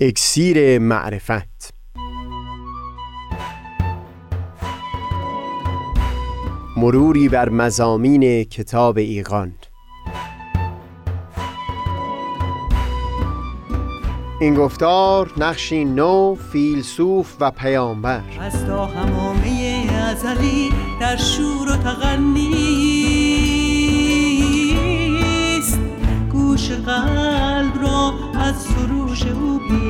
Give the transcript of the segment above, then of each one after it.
اکسیر معرفت. مروری بر مزامین کتاب ایقان این گفتار نقشی نو فیلسوف و پیامبر. از تا همامه ازلی در شور و تغنیست گوش قلب را از سروش او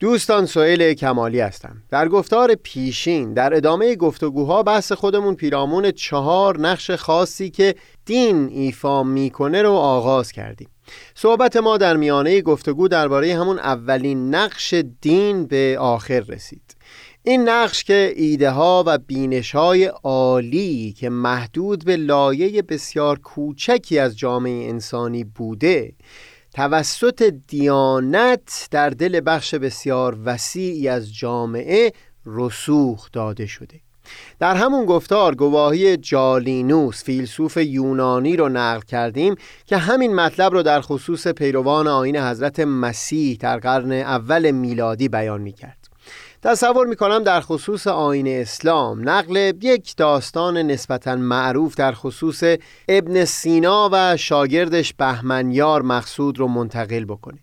دوستان سئیل کمالی هستم. در گفتار پیشین در ادامه گفتگوها بحث خودمون پیرامون چهار نقش خاصی که دین ایفا می‌کنه رو آغاز کردیم. صحبت ما در میانه گفتگو درباره همون اولین نقش دین به آخر رسید. این نقش که ایده ها و بینش های عالی که محدود به لایه بسیار کوچکی از جامعه انسانی بوده توسط دیانت در دل بخش بسیار وسیعی از جامعه رسوخ داده شده. در همون گفتار گواهی جالینوس فیلسوف یونانی رو نقل کردیم که همین مطلب رو در خصوص پیروان آین حضرت مسیح در قرن اول میلادی بیان می کرد تصور می کنم در خصوص آین اسلام نقل یک داستان نسبتا معروف در خصوص ابن سینا و شاگردش بهمنیار مقصود رو منتقل بکنیم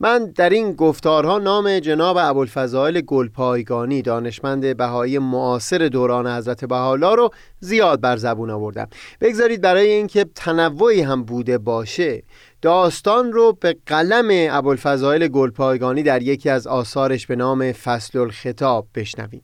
من در این گفتارها نام جناب ابوالفضائل گلپایگانی دانشمند بهایی معاصر دوران حضرت بهاءالله رو زیاد بر زبون آوردم. بگذارید برای اینکه تنوعی هم بوده باشه داستان رو به قلم ابوالفضائل گلپایگانی در یکی از آثارش به نام فصل الخطاب بشنویم.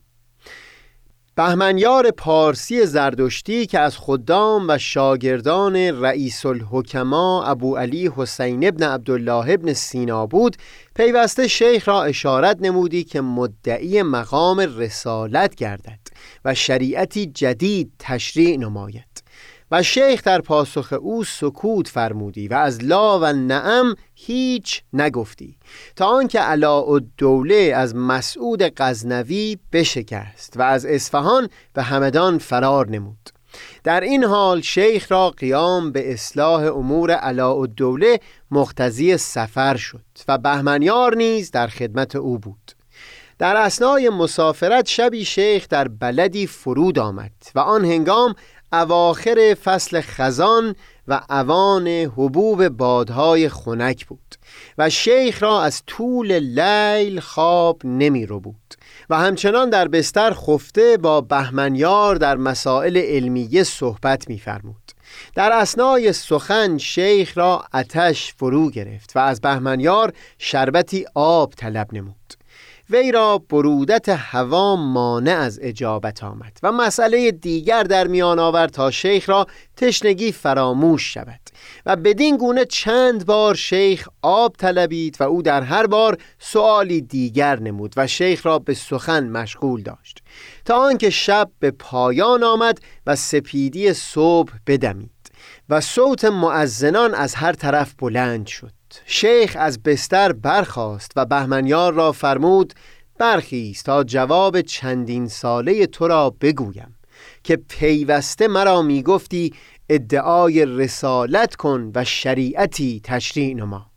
بهمنیار پارسی زردشتی که از خدام و شاگردان رئیس الحکما ابو علی حسین ابن عبدالله ابن سینا بود پیوسته شیخ را اشارت نمودی که مدعی مقام رسالت گردد و شریعتی جدید تشریع نماید. و شیخ در پاسخ او سکوت فرمودی و از لا و نعم هیچ نگفتی تا آنکه علاء الدوله از مسعود غزنوی بشکست و از اصفهان به همدان فرار نمود. در این حال شیخ را قیام به اصلاح امور علاء الدوله مقتضی سفر شد و بهمنیار نیز در خدمت او بود. در اسنای مسافرت شبی شیخ در بلدی فرود آمد و آن هنگام اواخر فصل خزان و اوان حبوب بادهای خنک بود و شیخ را از طول لیل خواب نمی رو بود و همچنان در بستر خفته با بهمنیار در مسائل علمیه صحبت می فرمود. در اسنای سخن شیخ را آتش فرو گرفت و از بهمنیار شربتی آب طلب نمود وی را برودت هوا مانع از اجابت آمد و مسئله دیگر در میان آورد تا شیخ را تشنگی فراموش شود و بدین گونه چند بار شیخ آب طلبید و او در هر بار سوالی دیگر نمود و شیخ را به سخن مشغول داشت تا آنکه شب به پایان آمد و سپیدی صبح بدمید و صوت معزنان از هر طرف بلند شد. شیخ از بستر برخاست و بهمنیار را فرمود برخیز تا جواب چندین ساله تو را بگویم که پیوسته مرا می‌گفتی ادعای رسالت کن و شریعتی تشریع نما.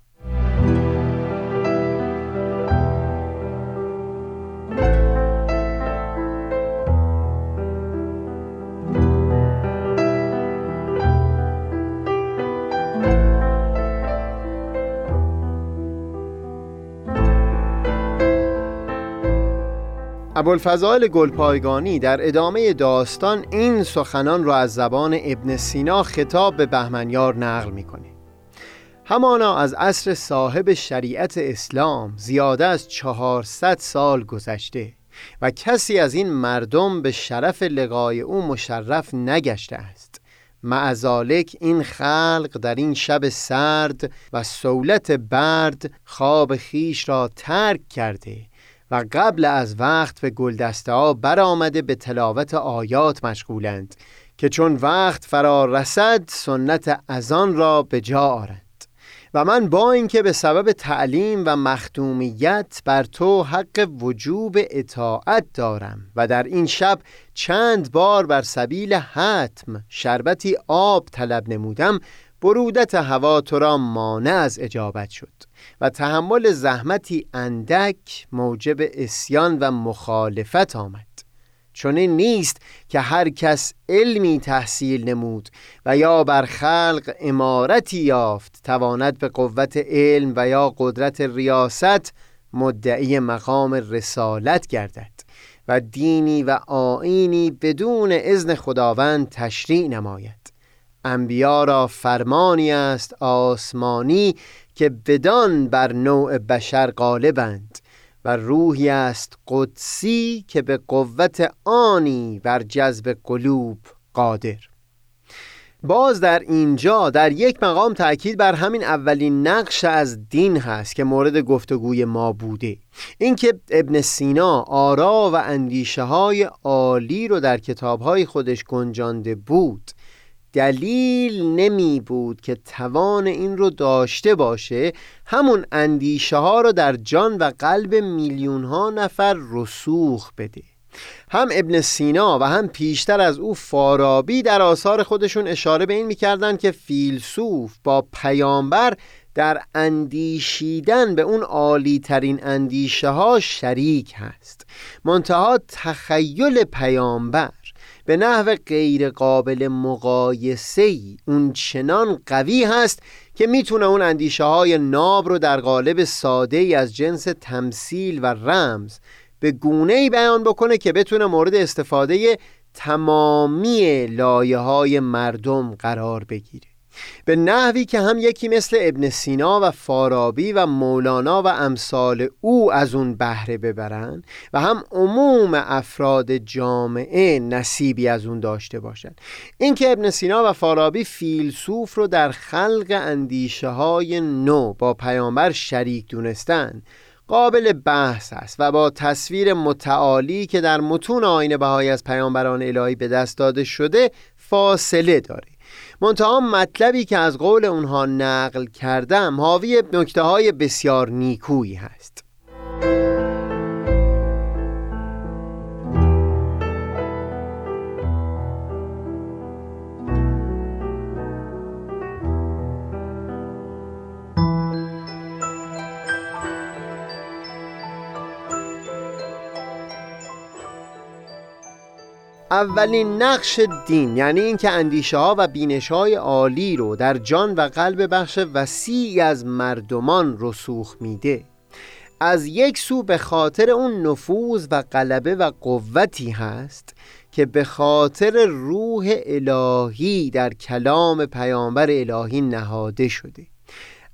ابوالفضائل گلپایگانی در ادامه داستان این سخنان را از زبان ابن سینا خطاب به بهمنیار نقل می‌کنه. همانا از عصر صاحب شریعت اسلام زیاده از چهارصد سال گذشته و کسی از این مردم به شرف لقای او مشرف نگشته است. معزالک این خلق در این شب سرد و سولت برد خواب خیش را ترک کرده و قبل از وقت به گلدسته ها برآمده به تلاوت آیات مشغولند که چون وقت فرا رسد سنت ازان را به جا آرند. و من با اینکه به سبب تعلیم و مختومیت بر تو حق وجوب اطاعت دارم و در این شب چند بار بر سبیل حتم شربتی آب طلب نمودم برودت هوا تو را مانع از اجابت شد. و تحمل زحمتی اندک موجب اسیان و مخالفت آمد. چون نیست که هر کس علمی تحصیل نمود و یا بر خلق امارتی یافت تواند به قوت علم و یا قدرت ریاست مدعی مقام رسالت گردد و دینی و آینی بدون اذن خداوند تشریع نماید. انبیا را فرمانی است آسمانی که بدان بر نوع بشر غالبند و روحی است قدسی که به قوت آنی بر جذب قلوب قادر. باز در اینجا در یک مقام تاکید بر همین اولین نقش از دین هست که مورد گفتگوی ما بوده. اینکه ابن سینا آرا و اندیشه های عالی رو در کتاب های خودش گنجانده بود. دلیل نمی بود که توان این رو داشته باشه همون اندیشه ها رو در جان و قلب میلیون ها نفر رسوخ بده. هم ابن سینا و هم پیشتر از او فارابی در آثار خودشون اشاره به این می‌کردن که فیلسوف با پیامبر در اندیشیدن به اون عالی ترین اندیشه ها شریک هست. منتها تخیل پیامبر به نحو غیر قابل مقایسه ای اون چنان قوی هست که می‌تونه اون اندیشه های ناب رو در قالب ساده ای از جنس تمثیل و رمز به گونه ای بیان بکنه که بتونه مورد استفاده تمامی لایه های مردم قرار بگیره. به نحوی که هم یکی مثل ابن سینا و فارابی و مولانا و امثال او از اون بهره ببرن و هم عموم افراد جامعه نصیبی از اون داشته باشند اینکه ابن سینا و فارابی فیلسوف رو در خلق اندیشه های نو با پیامبر شریک دونستن قابل بحث است و با تصویر متعالی که در متون آین بهایی از پیامبران الهی به دست داده شده فاصله داره منتها مطلبی که از قول اونها نقل کردم حاوی نکته های بسیار نیکویی هست. اولین نقش دین یعنی اینکه اندیشه ها و بینش های عالی رو در جان و قلب بخش وسیعی از مردمان رسوخ میده. از یک سو به خاطر اون نفوذ و غلبه و قوتی هست که به خاطر روح الهی در کلام پیامبر الهی نهاده شده.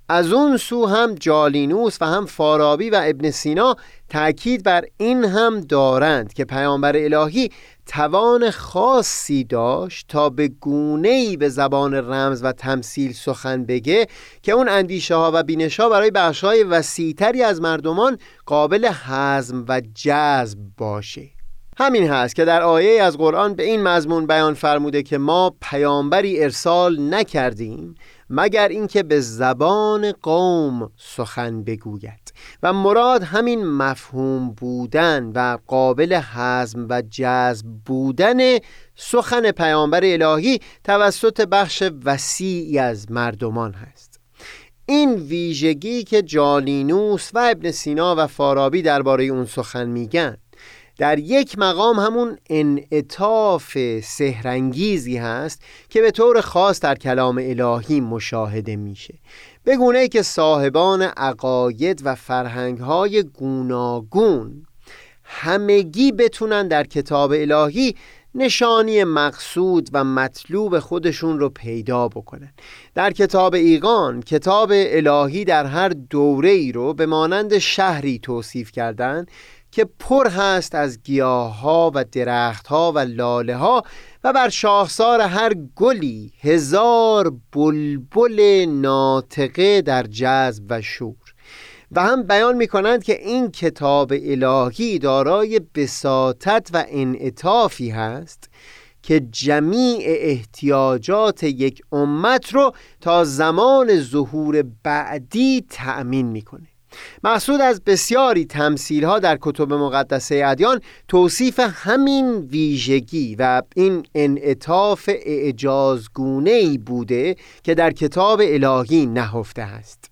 از اون سو هم جالینوس و هم فارابی و ابن سینا تأکید بر این هم دارند که پیامبر الهی توان خاصی داشت تا به گونه به زبان رمز و تمثیل سخن بگه که اون اندیشه ها و بینش ها برای بخش های وسیعتری از مردمان قابل حزم و جذب باشه. همین هست که در آیه از قرآن به این مضمون بیان فرموده که ما پیامبری ارسال نکردیم مگر اینکه به زبان قوم سخن بگوید. و مراد همین مفهوم بودن و قابل حزم و جذب بودن سخن پیامبر الهی توسط بخش وسیعی از مردمان هست. این ویژگی که جالینوس و ابن سینا و فارابی درباره اون سخن میگن در یک مقام همون انعطاف سهرنگیزی هست که به طور خاص در کلام الهی مشاهده میشه. به گونه که صاحبان عقاید و فرهنگ های گوناگون همگی بتونن در کتاب الهی نشانی مقصود و مطلوب خودشون رو پیدا بکنن. در کتاب ایقان کتاب الهی در هر دوره ای رو به مانند شهری توصیف کردن که پر هست از گیاه ها و درخت ها و لاله ها و بر شاخسار هر گلی هزار بلبل ناطقه در جذب و شور. و هم بیان می کنند که این کتاب الهی دارای بساطت و انعطافی هست که جمیع احتیاجات یک امت رو تا زمان ظهور بعدی تأمین می‌کنه. محسود از بسیاری تمثیل ها در کتب مقدسه ادیان توصیف همین ویژگی و این انعطاف اعجازگونه ای بوده که در کتاب الهی نهفته است.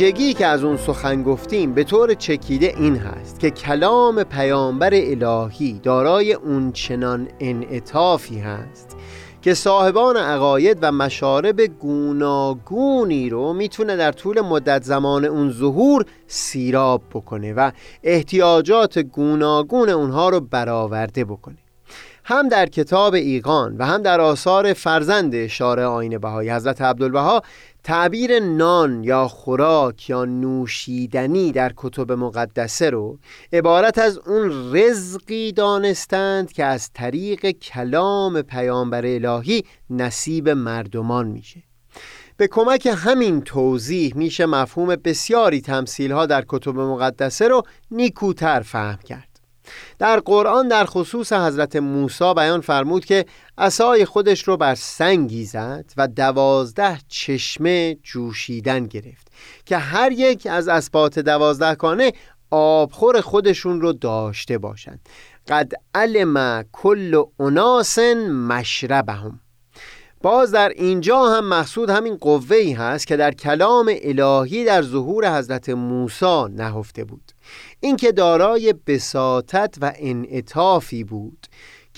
ویژگی که از اون سخن گفتیم به طور چکیده این هست که کلام پیامبر الهی دارای اون چنان انعطافی هست که صاحبان عقاید و مشارب گوناگونی رو می‌تونه در طول مدت زمان اون ظهور سیراب بکنه و احتیاجات گوناگون اونها رو برآورده بکنه. هم در کتاب ایقان و هم در آثار فرزند شارع آین بهایی حضرت عبدالبها تعبیر نان یا خوراک یا نوشیدنی در کتب مقدسه رو عبارت از اون رزقی دانستند که از طریق کلام پیامبر الهی نصیب مردمان میشه. به کمک همین توضیح میشه مفهوم بسیاری تمثیل ها در کتب مقدسه رو نیکوتر فهم کرد. در قرآن در خصوص حضرت موسی بیان فرمود که عصای خودش رو بر سنگی زد و دوازده چشمه جوشیدن گرفت که هر یک از اسبات دوازده کانه آبخور خودشون رو داشته باشند. قد علم کل اناس مشربهم. باز در اینجا هم مقصود همین قوهی هست که در کلام الهی در ظهور حضرت موسی نهفته بود. اینکه دارای بساطت و انعطافی بود.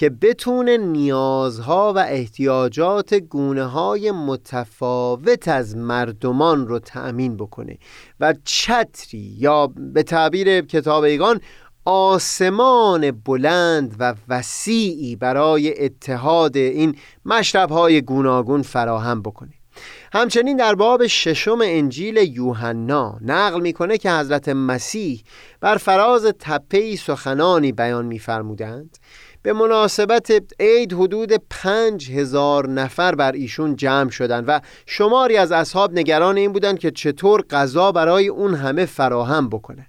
که بتونه نیازها و احتیاجات گونه های متفاوت از مردمان رو تأمین بکنه و چتری یا به تعبیر کتاب ایگان آسمان بلند و وسیعی برای اتحاد این مشرب های گوناگون فراهم بکنه. همچنین در باب ششم انجیل یوحنا نقل می‌کنه که حضرت مسیح بر فراز تپهی سخنانی بیان میفرمودند. به مناسبت عید حدود پنج هزار نفر بر ایشون جمع شدند و شماری از اصحاب نگران این بودند که چطور غذا برای اون همه فراهم بکنه.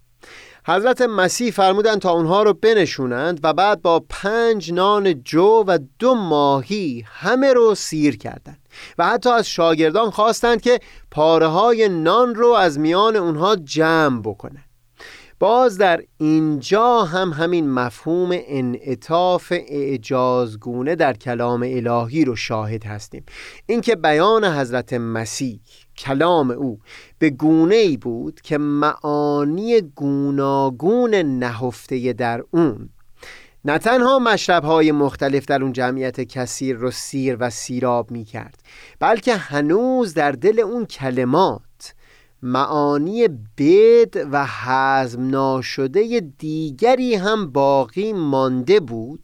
حضرت مسیح فرمودند تا اونها رو بنشونند و بعد با پنج نان جو و دو ماهی همه رو سیر کردند و حتی از شاگردان خواستند که پاره های نان رو از میان اونها جمع بکنند. باز در اینجا هم همین مفهوم انعطاف اعجازگونه در کلام الهی رو شاهد هستیم. اینکه بیان حضرت مسیح کلام او به گونه ای بود که معانی گوناگون نهفته در اون. نه تنها مشرب های مختلف در اون جمعیت کثیر رو سیر و سیراب می کرد بلکه هنوز در دل اون کلمات معانی بد و حزم ناشده دیگری هم باقی مانده بود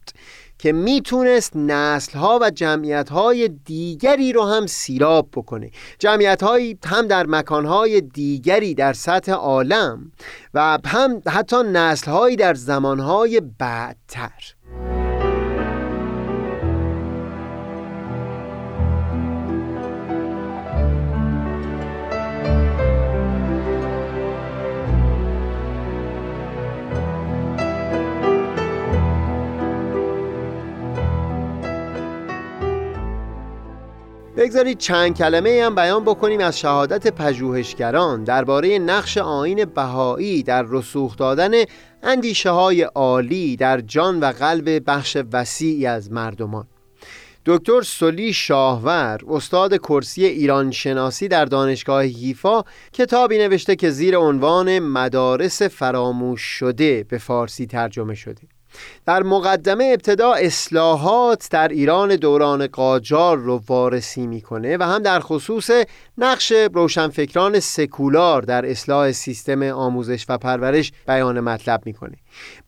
که می‌تونست نسلها و جمعیتهای دیگری رو هم سیراب بکنه. جمعیتهایی هم در مکانهای دیگری در سطح عالم و هم حتی نسلهایی در زمانهای بعدتر. بگذارید چند کلمه هم بیان بکنیم از شهادت پژوهشگران درباره نقش آین بهایی در رسوخ دادن اندیشه های عالی در جان و قلب بخش وسیعی از مردمان. دکتر سلی شاهور استاد کرسی ایران شناسی در دانشگاه هیفا کتابی نوشته که زیر عنوان مدارس فراموش شده به فارسی ترجمه شده. در مقدمه ابتدا اصلاحات در ایران دوران قاجار رو وارسی می‌کنه و هم در خصوص نقش روشنفکران سکولار در اصلاح سیستم آموزش و پرورش بیان مطلب می‌کنه.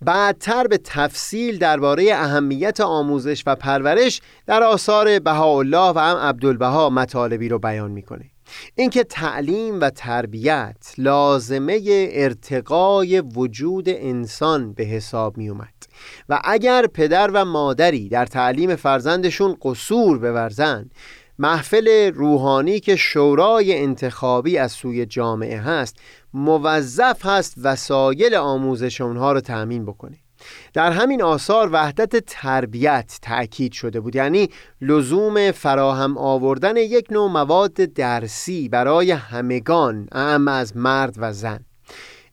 بعدتر به تفصیل درباره اهمیت آموزش و پرورش در آثار بهاءالله و هم عبدالبها مطالبی رو بیان می‌کنه. اینکه تعلیم و تربیت لازمه ارتقای وجود انسان به حساب می اومد و اگر پدر و مادری در تعلیم فرزندشون قصور بورزن محفل روحانی که شورای انتخابی از سوی جامعه هست موظف هست وسایل آموزش اونها رو تأمین بکنه. در همین آثار وحدت تربیت تأکید شده بود یعنی لزوم فراهم آوردن یک نوع مواد درسی برای همگان اما از مرد و زن.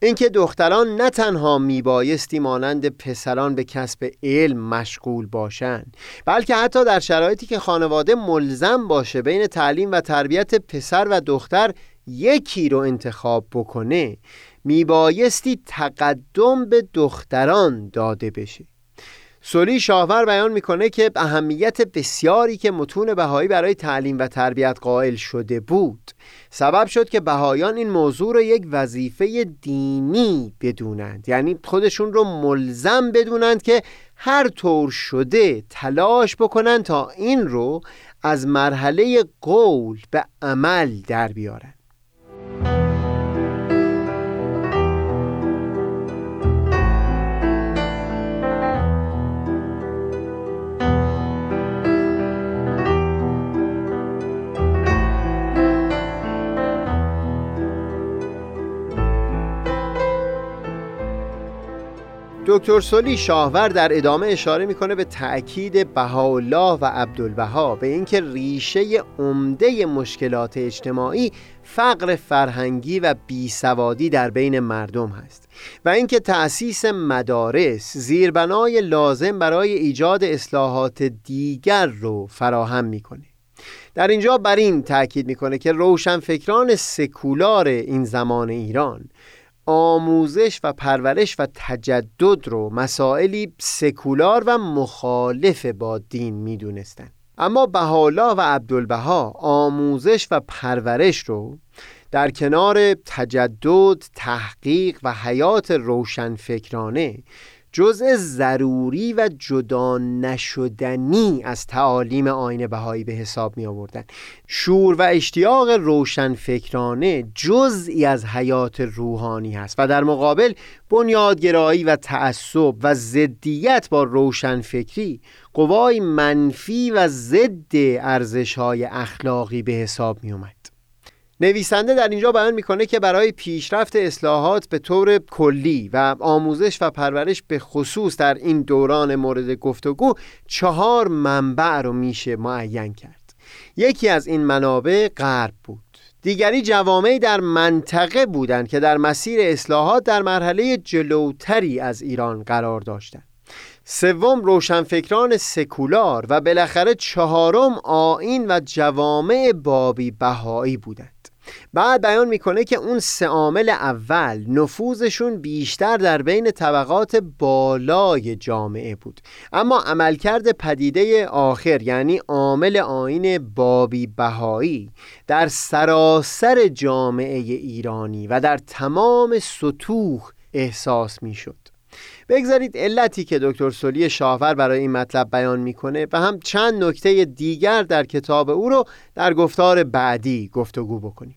اینکه دختران نه تنها میبایستی مانند پسران به کسب علم مشغول باشند بلکه حتی در شرایطی که خانواده ملزم باشه بین تعلیم و تربیت پسر و دختر یکی رو انتخاب بکنه. میبایستی تقدم به دختران داده بشه. سولی شاهور بیان می‌کنه که اهمیت بسیاری که متون بهایی برای تعلیم و تربیت قائل شده بود. سبب شد که بهایان این موضوع رو یک وظیفه دینی بدونند. یعنی خودشون رو ملزم بدونند که هر طور شده تلاش بکنند تا این رو از مرحله قول به عمل در بیارن. دکتر سلی شاهور در ادامه اشاره می‌کنه به تأکید بهاءالله و عبدالبها به اینکه ریشه عمده مشکلات اجتماعی فقر فرهنگی و بیسوادی در بین مردم هست و اینکه تأسیس مدارس زیربنای لازم برای ایجاد اصلاحات دیگر رو فراهم می‌کنه. در اینجا بر این تاکید می‌کنه که روشنفکران سکولار این زمان ایران آموزش و پرورش و تجدد رو مسائلی سکولار و مخالف با دین می‌دونستند اما بهالا و عبدالبها آموزش و پرورش رو در کنار تجدد، تحقیق و حیات روشنفکرانه جزء ضروری و جدا نشدنی از تعالیم آین بهایی به حساب می آوردن شور و اشتیاق روشنفکرانه جزئی از حیات روحانی هست و در مقابل بنیادگرایی و تعصب و ضدیت با روشنفکری قوای منفی و ضد ارزش‌های اخلاقی به حساب می اومد نویسنده در اینجا بیان می‌کنه که برای پیشرفت اصلاحات به طور کلی و آموزش و پرورش به خصوص در این دوران مورد گفتگو چهار منبع رو میشه معین کرد. یکی از این منابع غرب بود. دیگری جوامعی در منطقه بودند که در مسیر اصلاحات در مرحله جلوتری از ایران قرار داشتند سوم روشنفکران سکولار و بالاخره چهارم آین و جوامع بابی بهایی بودند بعد بیان می‌کنه که اون سه عامل اول نفوذشون بیشتر در بین طبقات بالای جامعه بود. اما عملکرد پدیده آخر یعنی عامل آین بابی بهایی در سراسر جامعه ایرانی و در تمام سطوح احساس می‌شد. بگذارید علتی که دکتر سلی شاور برای این مطلب بیان می‌کنه و هم چند نکته دیگر در کتاب او رو در گفتار بعدی گفتگو بکنیم.